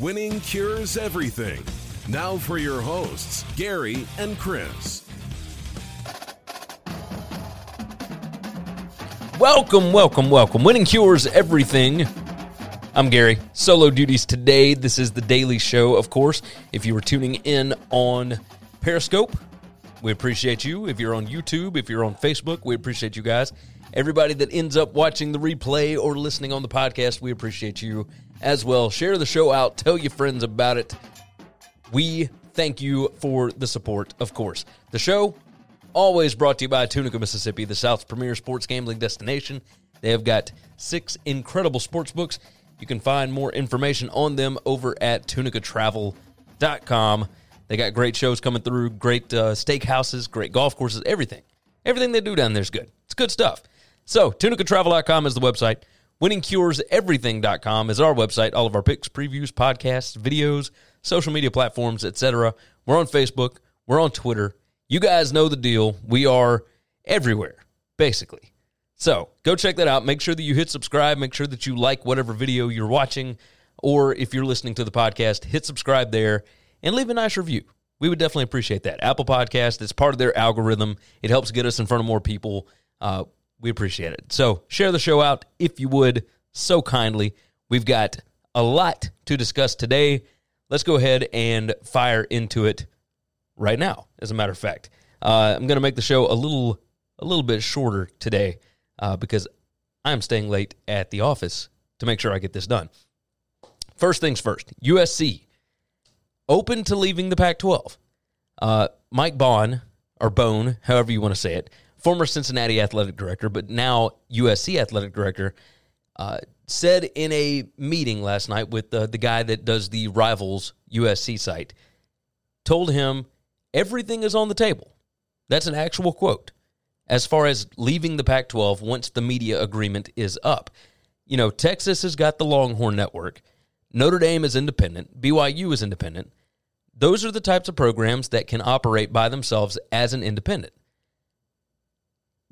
Winning cures everything. Now for your hosts, Gary and Chris. Welcome, welcome, welcome. Winning cures everything. I'm Gary. Solo duties today. This is the daily show, of course. If you were tuning in on Periscope, we appreciate you. If you're on YouTube, if you're on Facebook, we appreciate you guys. Everybody that ends up watching the replay or listening on the podcast, we appreciate you as well. Share the show out, tell your friends about it. We thank you for the support, of course. The show always brought to you by Tunica, Mississippi, the South's premier sports gambling destination. They have got six incredible sports books. You can find more information on them over at tunicatravel.com. They got great shows coming through, great uh, steakhouses, great golf courses, everything. Everything they do down there is good. It's good stuff. So, tunicatravel.com is the website. WinningCuresEverything.com is our website. All of our picks, previews, podcasts, videos, social media platforms, etc. We're on Facebook. We're on Twitter. You guys know the deal. We are everywhere, basically. So go check that out. Make sure that you hit subscribe. Make sure that you like whatever video you're watching. Or if you're listening to the podcast, hit subscribe there and leave a nice review. We would definitely appreciate that. Apple Podcast, it's part of their algorithm. It helps get us in front of more people. Uh, we appreciate it. So share the show out if you would so kindly. We've got a lot to discuss today. Let's go ahead and fire into it right now. As a matter of fact, uh, I'm going to make the show a little a little bit shorter today uh, because I'm staying late at the office to make sure I get this done. First things first, USC open to leaving the Pac-12. Uh, Mike Bond or Bohn, however you want to say it, former Cincinnati athletic director, but now USC athletic director, uh, said in a meeting last night with the, the guy that does the Rivals USC site, told him everything is on the table. That's an actual quote. As far as leaving the Pac 12 once the media agreement is up, you know, Texas has got the Longhorn Network, Notre Dame is independent, BYU is independent. Those are the types of programs that can operate by themselves as an independent.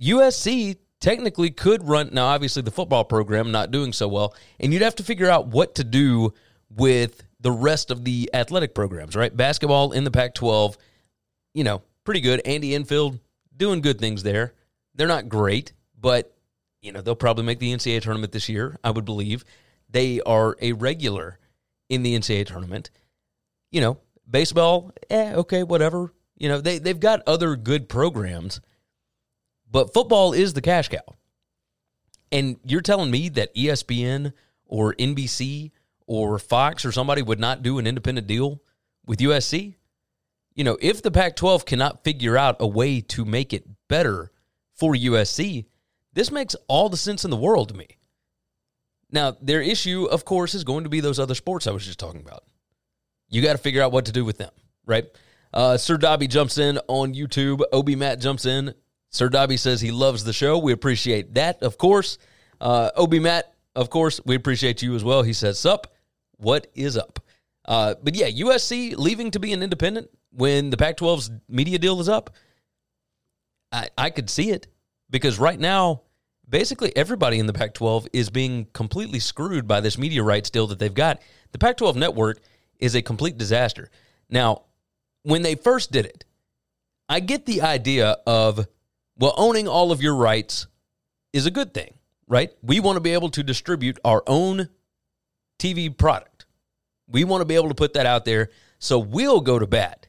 USC technically could run now obviously the football program not doing so well and you'd have to figure out what to do with the rest of the athletic programs right? Basketball in the pac 12 you know pretty good. Andy enfield doing good things there. They're not great but you know they'll probably make the ncaa tournament this year i would believe. They are a regular in the ncaa tournament. You know baseball eh okay whatever. You know they, they've got other good programs but football is the cash cow. And you're telling me that ESPN or NBC or Fox or somebody would not do an independent deal with USC? You know, if the Pac 12 cannot figure out a way to make it better for USC, this makes all the sense in the world to me. Now, their issue, of course, is going to be those other sports I was just talking about. You got to figure out what to do with them, right? Uh, Sir Dobby jumps in on YouTube. Obi Matt jumps in Sir Dobby says he loves the show. We appreciate that, of course. Uh, Obi Matt, of course, we appreciate you as well. He says, Sup, what is up? Uh, but yeah, USC leaving to be an independent when the Pac 12's media deal is up, I, I could see it because right now, basically everybody in the Pac 12 is being completely screwed by this media rights deal that they've got. The Pac 12 network is a complete disaster. Now, when they first did it, I get the idea of, well, owning all of your rights is a good thing, right? We want to be able to distribute our own TV product. We want to be able to put that out there. So we'll go to bat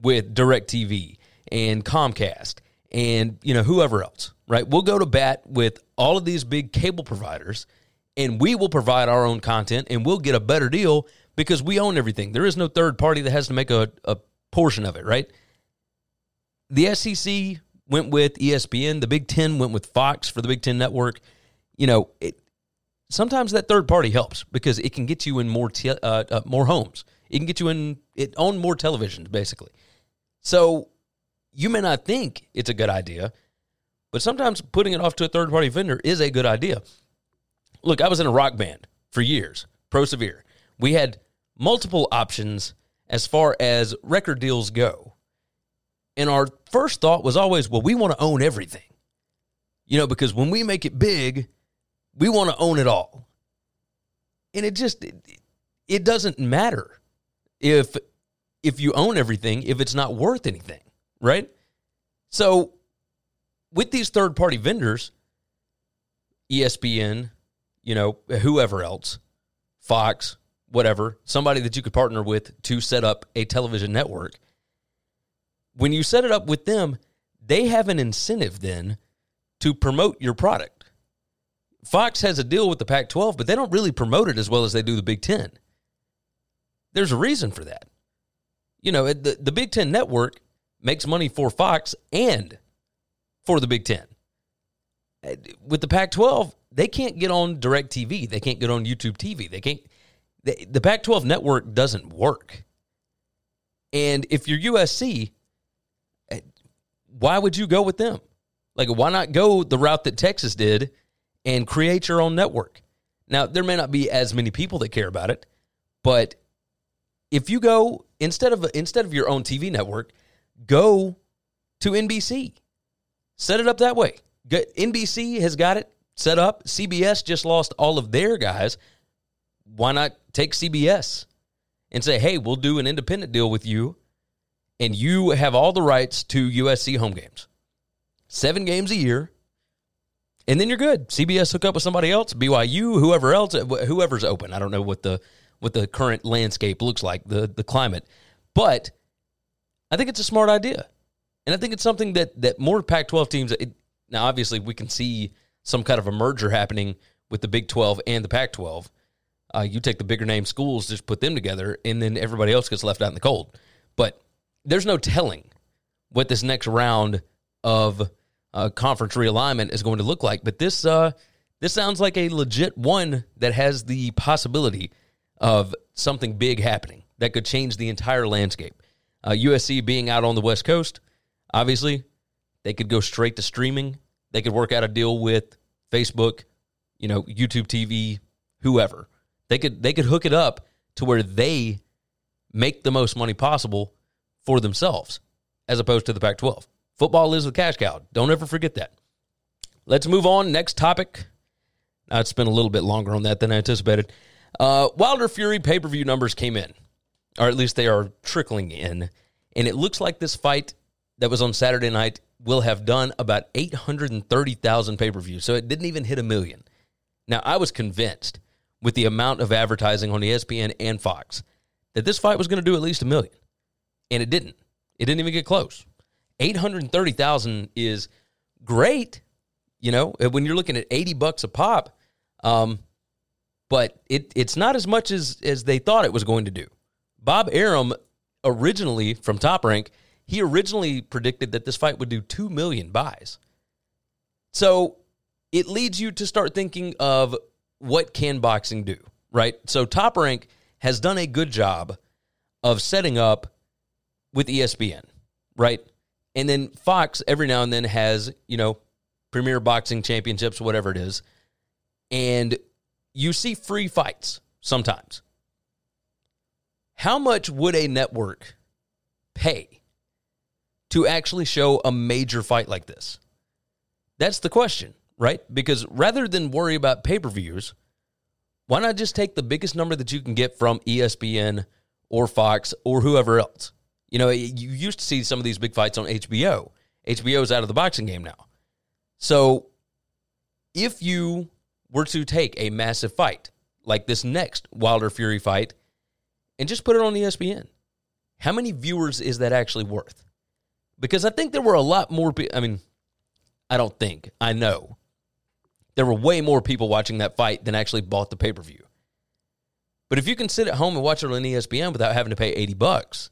with DirecTV and Comcast and, you know, whoever else, right? We'll go to bat with all of these big cable providers and we will provide our own content and we'll get a better deal because we own everything. There is no third party that has to make a, a portion of it, right? The SEC went with ESPN. The Big Ten went with Fox for the Big Ten network. You know, it, sometimes that third party helps because it can get you in more te- uh, uh, more homes. It can get you in it on more televisions, basically. So you may not think it's a good idea, but sometimes putting it off to a third party vendor is a good idea. Look, I was in a rock band for years, Pro Severe. We had multiple options as far as record deals go. And our first thought was always, well, we want to own everything. You know, because when we make it big, we want to own it all. And it just it, it doesn't matter if if you own everything if it's not worth anything, right? So with these third party vendors, ESPN, you know, whoever else, Fox, whatever, somebody that you could partner with to set up a television network. When you set it up with them, they have an incentive then to promote your product. Fox has a deal with the Pac 12, but they don't really promote it as well as they do the Big Ten. There's a reason for that. You know, the, the Big Ten network makes money for Fox and for the Big Ten. With the Pac 12, they can't get on DirecTV. They can't get on YouTube TV. They can't. The, the Pac 12 network doesn't work. And if you're USC, why would you go with them? Like, why not go the route that Texas did and create your own network? Now, there may not be as many people that care about it, but if you go instead of instead of your own TV network, go to NBC. Set it up that way. Get, NBC has got it set up. CBS just lost all of their guys. Why not take CBS and say, "Hey, we'll do an independent deal with you and you have all the rights to USC home games. 7 games a year." And then you're good. CBS hook up with somebody else, BYU, whoever else, whoever's open. I don't know what the what the current landscape looks like, the the climate. But I think it's a smart idea. And I think it's something that that more Pac-12 teams it, now obviously we can see some kind of a merger happening with the Big 12 and the Pac-12. Uh, you take the bigger name schools, just put them together, and then everybody else gets left out in the cold. But there's no telling what this next round of uh, conference realignment is going to look like. But this uh, this sounds like a legit one that has the possibility of something big happening that could change the entire landscape. Uh, USC being out on the West Coast, obviously, they could go straight to streaming. They could work out a deal with Facebook, you know, YouTube TV, whoever. They could they could hook it up to where they make the most money possible for themselves, as opposed to the Pac-12. Football is the cash cow. Don't ever forget that. Let's move on. Next topic. I'd spent a little bit longer on that than I anticipated. Uh, Wilder Fury pay per view numbers came in, or at least they are trickling in. And it looks like this fight that was on Saturday night will have done about 830,000 pay per views. So it didn't even hit a million. Now, I was convinced with the amount of advertising on ESPN and Fox that this fight was going to do at least a million. And it didn't. It didn't even get close. 830,000 is great, you know, when you're looking at 80 bucks a pop. Um, but it it's not as much as as they thought it was going to do. Bob Arum originally from Top Rank, he originally predicted that this fight would do 2 million buys. So, it leads you to start thinking of what can boxing do, right? So, Top Rank has done a good job of setting up with ESPN, right? And then Fox every now and then has, you know, premier boxing championships, whatever it is. And you see free fights sometimes. How much would a network pay to actually show a major fight like this? That's the question, right? Because rather than worry about pay per views, why not just take the biggest number that you can get from ESPN or Fox or whoever else? You know, you used to see some of these big fights on HBO. HBO's out of the boxing game now. So if you were to take a massive fight like this next Wilder Fury fight and just put it on ESPN. How many viewers is that actually worth? Because I think there were a lot more people. I mean, I don't think, I know. There were way more people watching that fight than actually bought the pay per view. But if you can sit at home and watch it on ESPN without having to pay 80 bucks,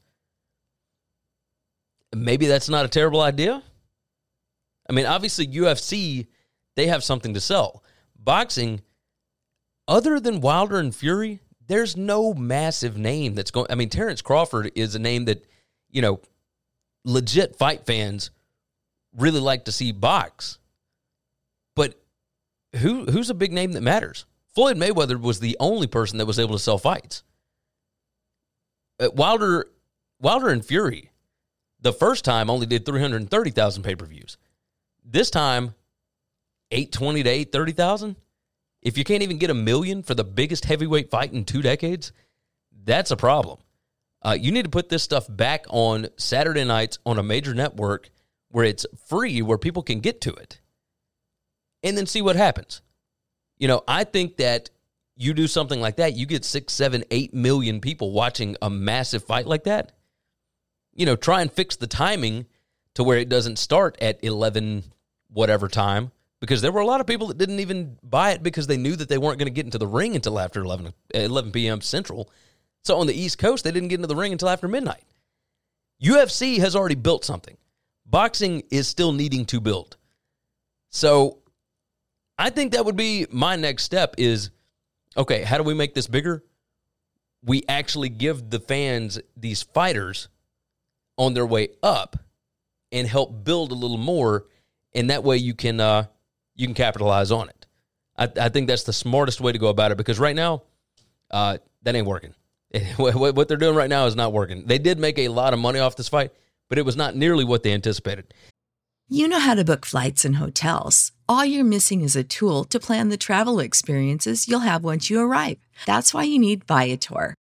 maybe that's not a terrible idea. I mean, obviously, UFC, they have something to sell. Boxing, other than Wilder and Fury, there's no massive name that's going. I mean, Terrence Crawford is a name that, you know, legit fight fans really like to see box. But who who's a big name that matters? Floyd Mayweather was the only person that was able to sell fights. Uh, Wilder, Wilder and Fury, the first time only did three hundred thirty thousand pay per views. This time, eight twenty to eight thirty thousand. If you can't even get a million for the biggest heavyweight fight in two decades, that's a problem. Uh, you need to put this stuff back on Saturday nights on a major network where it's free, where people can get to it, and then see what happens. You know, I think that you do something like that, you get six, seven, eight million people watching a massive fight like that. You know, try and fix the timing to where it doesn't start at 11 whatever time because there were a lot of people that didn't even buy it because they knew that they weren't going to get into the ring until after 11, uh, 11 p.m. Central. So on the East Coast, they didn't get into the ring until after midnight. UFC has already built something. Boxing is still needing to build. So I think that would be my next step is okay, how do we make this bigger? We actually give the fans these fighters on their way up and help build a little more and that way you can uh, you can capitalize on it. I, I think that's the smartest way to go about it because right now, uh, that ain't working. what they're doing right now is not working. They did make a lot of money off this fight, but it was not nearly what they anticipated. You know how to book flights and hotels. All you're missing is a tool to plan the travel experiences you'll have once you arrive. That's why you need Viator.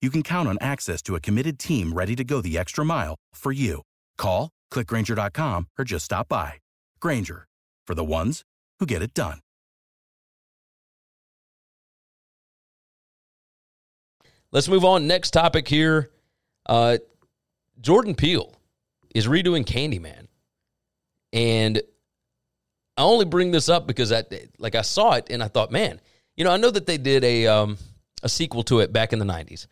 you can count on access to a committed team ready to go the extra mile for you. Call, clickgranger.com, or just stop by. Grainger, for the ones who get it done. Let's move on. Next topic here. Uh, Jordan Peele is redoing Candyman. And I only bring this up because I like I saw it and I thought, man, you know, I know that they did a um, a sequel to it back in the 90s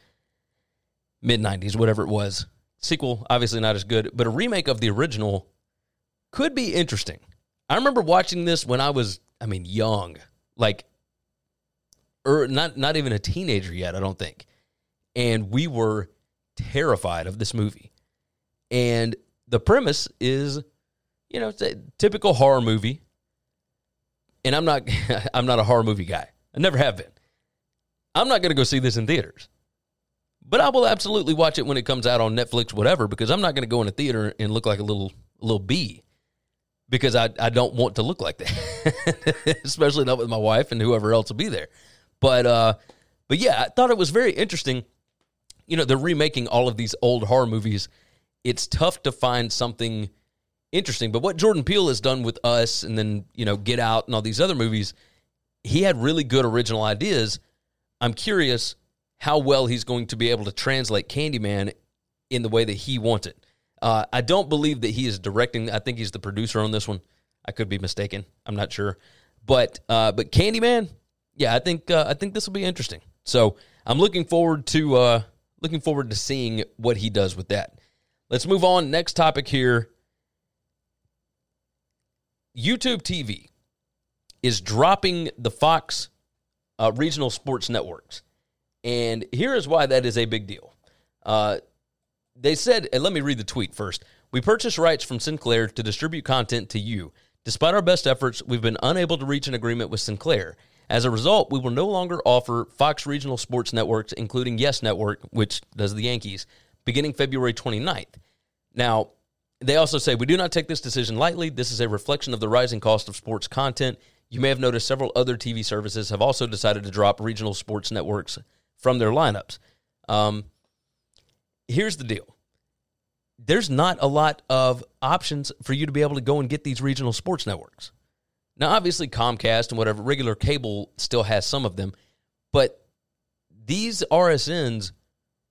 mid 90s, whatever it was. Sequel, obviously not as good, but a remake of the original could be interesting. I remember watching this when I was, I mean, young, like, or er, not not even a teenager yet, I don't think. And we were terrified of this movie. And the premise is, you know, it's a typical horror movie. And I'm not I'm not a horror movie guy. I never have been. I'm not going to go see this in theaters. But I will absolutely watch it when it comes out on Netflix, whatever, because I'm not going to go in a theater and look like a little little bee because I, I don't want to look like that, especially not with my wife and whoever else will be there. But uh, but yeah, I thought it was very interesting. You know, they're remaking all of these old horror movies. It's tough to find something interesting. But what Jordan Peele has done with us, and then you know, Get Out and all these other movies, he had really good original ideas. I'm curious how well he's going to be able to translate Candyman in the way that he wants it. Uh, I don't believe that he is directing. I think he's the producer on this one. I could be mistaken. I'm not sure, but uh, but Candyman, yeah, I think uh, I think this will be interesting. So I'm looking forward to uh, looking forward to seeing what he does with that. Let's move on. Next topic here. YouTube TV is dropping the Fox uh, regional sports networks, and here is why that is a big deal. Uh, they said, and let me read the tweet first. We purchased rights from Sinclair to distribute content to you. Despite our best efforts, we've been unable to reach an agreement with Sinclair. As a result, we will no longer offer Fox regional sports networks, including Yes Network, which does the Yankees, beginning February 29th. Now, they also say, We do not take this decision lightly. This is a reflection of the rising cost of sports content. You may have noticed several other TV services have also decided to drop regional sports networks from their lineups. Um, here's the deal there's not a lot of options for you to be able to go and get these regional sports networks. Now, obviously, Comcast and whatever, regular cable still has some of them, but these RSNs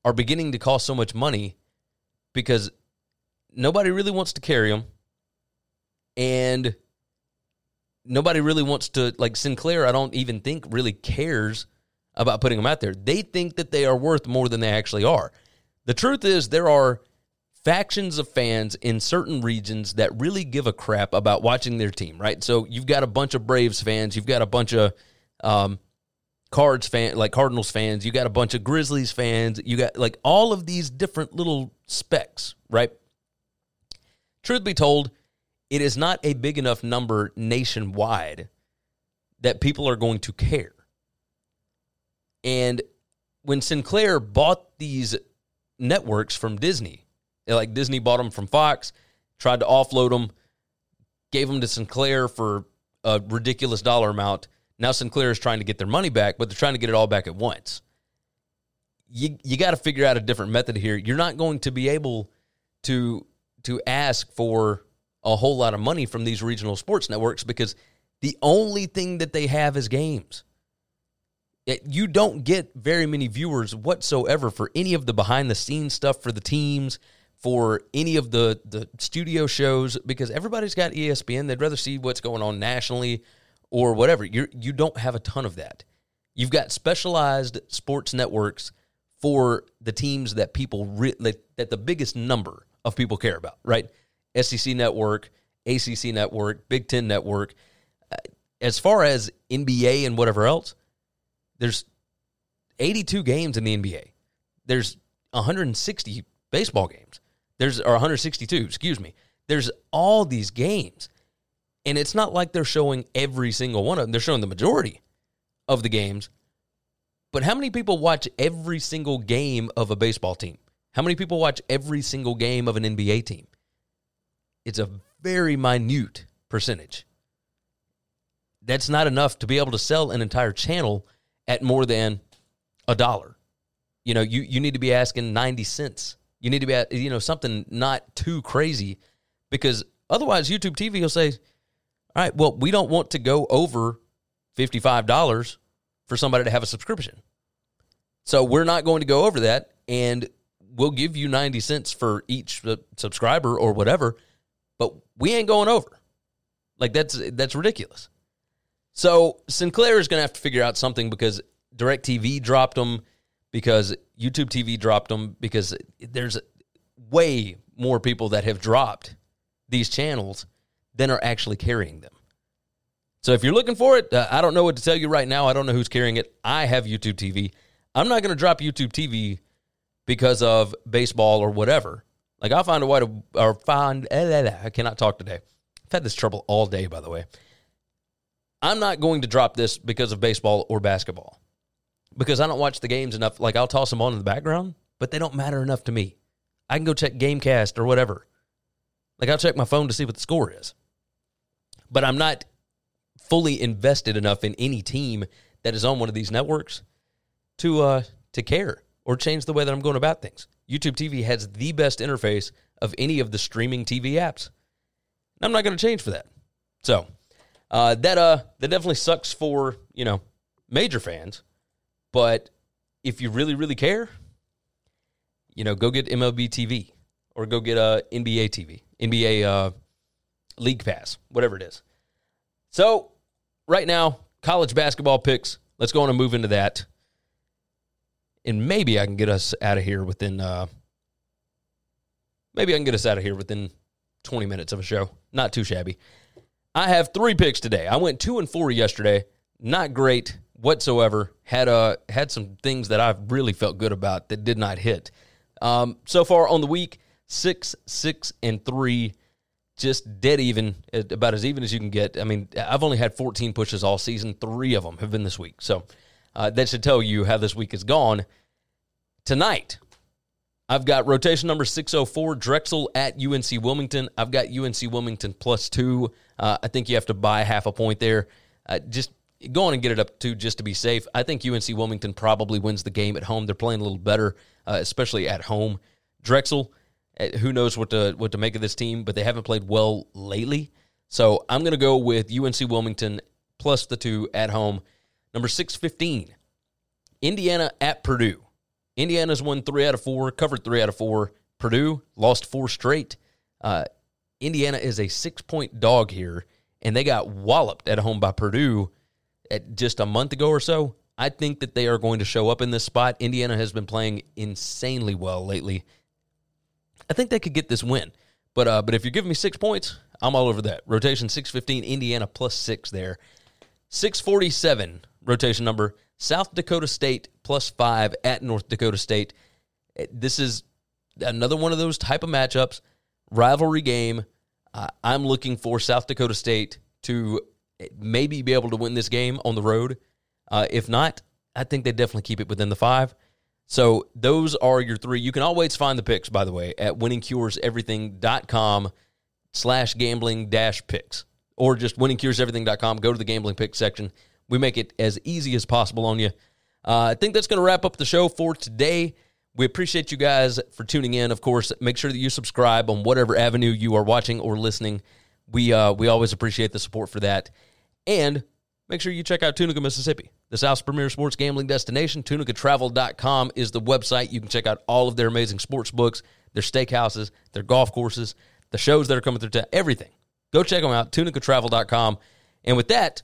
are beginning to cost so much money because nobody really wants to carry them. And nobody really wants to, like Sinclair, I don't even think really cares about putting them out there. They think that they are worth more than they actually are. The truth is, there are factions of fans in certain regions that really give a crap about watching their team, right? So you've got a bunch of Braves fans, you've got a bunch of um, Cards fan, like Cardinals fans, you got a bunch of Grizzlies fans, you got like all of these different little specks, right? Truth be told, it is not a big enough number nationwide that people are going to care. And when Sinclair bought these networks from Disney. Like Disney bought them from Fox, tried to offload them, gave them to Sinclair for a ridiculous dollar amount. Now Sinclair is trying to get their money back, but they're trying to get it all back at once. You you got to figure out a different method here. You're not going to be able to to ask for a whole lot of money from these regional sports networks because the only thing that they have is games. You don't get very many viewers whatsoever for any of the behind the scenes stuff for the teams, for any of the the studio shows because everybody's got ESPN. They'd rather see what's going on nationally or whatever. You you don't have a ton of that. You've got specialized sports networks for the teams that people re- that, that the biggest number of people care about, right? SEC network, ACC network, Big 10 network. Uh, as far as NBA and whatever else, there's 82 games in the NBA. There's 160 baseball games. There's or 162, excuse me. There's all these games. And it's not like they're showing every single one of them. They're showing the majority of the games. But how many people watch every single game of a baseball team? How many people watch every single game of an NBA team? It's a very minute percentage. That's not enough to be able to sell an entire channel at more than a dollar. You know, you, you need to be asking 90 cents. You need to be at, you know, something not too crazy because otherwise YouTube TV will say, all right, well, we don't want to go over $55 for somebody to have a subscription. So we're not going to go over that and we'll give you 90 cents for each subscriber or whatever, but we ain't going over. Like that's that's ridiculous. So Sinclair is going to have to figure out something because DirecTV dropped them, because YouTube TV dropped them, because there's way more people that have dropped these channels than are actually carrying them. So if you're looking for it, uh, I don't know what to tell you right now. I don't know who's carrying it. I have YouTube TV. I'm not going to drop YouTube TV because of baseball or whatever. Like I'll find a way to or find. Eh, eh, eh, I cannot talk today. I've had this trouble all day, by the way. I'm not going to drop this because of baseball or basketball because I don't watch the games enough. Like I'll toss them on in the background, but they don't matter enough to me. I can go check Gamecast or whatever. Like I'll check my phone to see what the score is. But I'm not fully invested enough in any team that is on one of these networks to uh to care or change the way that I'm going about things. YouTube TV has the best interface of any of the streaming TV apps. I'm not going to change for that. So, uh, that uh that definitely sucks for, you know, major fans. But if you really really care, you know, go get MLB TV or go get a uh, NBA TV, NBA uh, League Pass, whatever it is. So, right now, college basketball picks. Let's go on and move into that. And maybe I can get us out of here within uh, maybe I can get us out of here within 20 minutes of a show. Not too shabby. I have three picks today. I went two and four yesterday. Not great whatsoever. Had uh had some things that I really felt good about that did not hit. Um, so far on the week, six, six, and three, just dead even, about as even as you can get. I mean, I've only had 14 pushes all season. Three of them have been this week. So uh, that should tell you how this week is gone. Tonight, I've got rotation number 604, Drexel at UNC Wilmington. I've got UNC Wilmington plus two. Uh, I think you have to buy half a point there. Uh, just go on and get it up to just to be safe. I think UNC Wilmington probably wins the game at home. They're playing a little better, uh, especially at home. Drexel, uh, who knows what to what to make of this team, but they haven't played well lately. So I'm going to go with UNC Wilmington plus the two at home. Number six fifteen, Indiana at Purdue. Indiana's won three out of four, covered three out of four. Purdue lost four straight. Uh, Indiana is a six point dog here, and they got walloped at home by Purdue at just a month ago or so. I think that they are going to show up in this spot. Indiana has been playing insanely well lately. I think they could get this win. But uh, but if you're giving me six points, I'm all over that. Rotation 615, Indiana plus six there. 647 rotation number, South Dakota State plus five at North Dakota State. This is another one of those type of matchups, rivalry game. Uh, I'm looking for South Dakota State to maybe be able to win this game on the road. Uh, if not, I think they definitely keep it within the five. So those are your three. You can always find the picks, by the way, at winningcureseverything.com slash gambling dash picks or just winningcureseverything.com. Go to the gambling pick section. We make it as easy as possible on you. Uh, I think that's going to wrap up the show for today. We appreciate you guys for tuning in. Of course, make sure that you subscribe on whatever avenue you are watching or listening. We uh, we always appreciate the support for that. And make sure you check out Tunica, Mississippi, the South's premier sports gambling destination. TunicaTravel.com is the website. You can check out all of their amazing sports books, their steakhouses, their golf courses, the shows that are coming through town, everything. Go check them out, TunicaTravel.com. And with that,